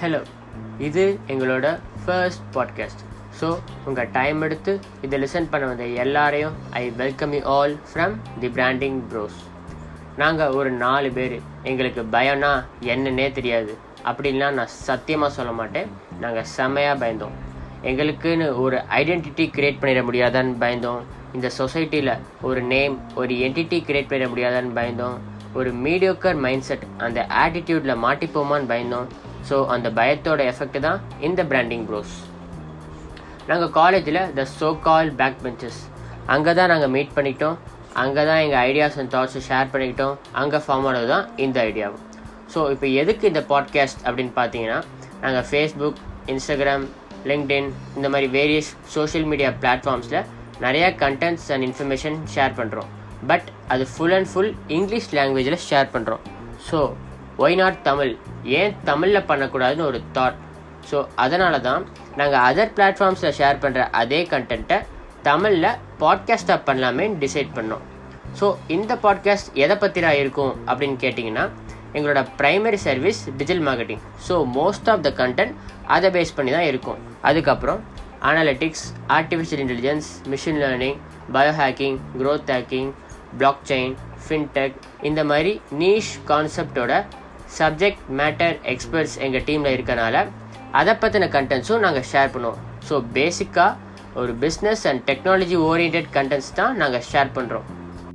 Hello இது எங்களோட first podcast so உங்கள் டைம் எடுத்து இதை லிசன் பண்ண வந்த எல்லாரையும் I welcome you all from the Branding Bros நாங்கள் ஒரு நாலு பேர். எங்களுக்கு பயம்னா என்னன்னே தெரியாது. அப்படின்லாம் நான் சத்தியமாக சொல்ல மாட்டேன். நாங்கள் செம்மையாக பயந்தோம். எங்களுக்குன்னு ஒரு ஐடென்டிட்டி கிரியேட் பண்ணிட முடியாதான்னு பயந்தோம். இந்த சொசைட்டியில் ஒரு நேம் ஒரு என்டிட்டி கிரியேட் பண்ணிட முடியாதான்னு பயந்தோம். ஒரு மீடியோக்கர் மைண்ட் செட் அந்த ஆட்டிடியூட்டில் மாட்டிப்போமான்னு பயந்தோம். ஸோ அந்த பயத்தோட எஃபெக்ட் தான் இந்த பிராண்டிங் ப்ரோஸ் நாங்கள் காலேஜில் the so call back benches அங்கே தான் நாங்கள் மீட் பண்ணிக்கிட்டோம் அங்கே தான் எங்கள் ஐடியாஸ் அண்ட் தாட்ஸை ஷேர் பண்ணிக்கிட்டோம். அங்கே ஃபார்ம் ஆனது தான் இந்த ஐடியாவும் ஸோ இப்போ எதுக்கு இந்த பாட்காஸ்ட் அப்படின்னு பார்த்தீங்கன்னா நாங்கள் ஃபேஸ்புக் இன்ஸ்டாகிராம் லிங்க்டின் இந்த மாதிரி வேரியஸ் சோஷியல் மீடியா பிளாட்ஃபார்ம்ஸில் நிறையா கண்டென்ட்ஸ் அண்ட் இன்ஃபர்மேஷன் ஷேர் பண்ணுறோம் பட் அது ஃபுல் அண்ட் ஃபுல் இங்கிலீஷ் லாங்குவேஜில் ஷேர் பண்ணுறோம் ஸோ ஒய் நாட் தமிழ் ஏன் தமிழில் பண்ணக்கூடாதுன்னு ஒரு தாட் ஸோ அதனால தான் நாங்கள் அதர் பிளாட்ஃபார்ம்ஸில் ஷேர் பண்ணுற அதே கண்டென்ட்டை தமிழில் பாட்காஸ்ட்டாக பண்ணலாமேன்னு டிசைட் பண்ணோம். ஸோ இந்த பாட்காஸ்ட் எதை பற்றினா இருக்கும் அப்படின்னு கேட்டிங்கன்னா எங்களோட primary service digital marketing so most of the content அதை பேஸ் பண்ணி தான் இருக்கும். அதுக்கப்புறம் analytics artificial intelligence machine learning bio hacking growth hacking block chain fintech இந்த மாதிரி நீஷ் கான்செப்டோட சப்ஜெக்ட் மேட்டர் எக்ஸ்பர்ட்ஸ் எங்கள் டீமில் இருக்கனால அதை பற்றின கண்டென்ட்ஸும் நாங்கள் ஷேர் பண்ணுவோம். ஸோ பேசிக்காக ஒரு business and technology orient contents தான் நாங்கள் ஷேர் பண்ணுறோம்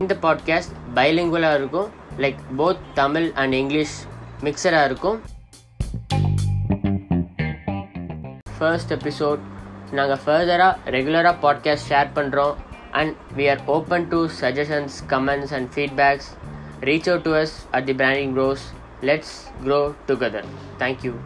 இந்த பாட்காஸ்ட் பைலிங்குவலாக இருக்கும். Like both Tamil and English மிக்சராக இருக்கும். ஃபர்ஸ்ட் எபிசோட் நாங்கள் ஃபர்தராக ரெகுலராக பாட்காஸ்ட் ஷேர் பண்ணுறோம் and we are open to suggestions comments and feedbacks reach out to us at the Branding Bros Let's grow together. Thank you.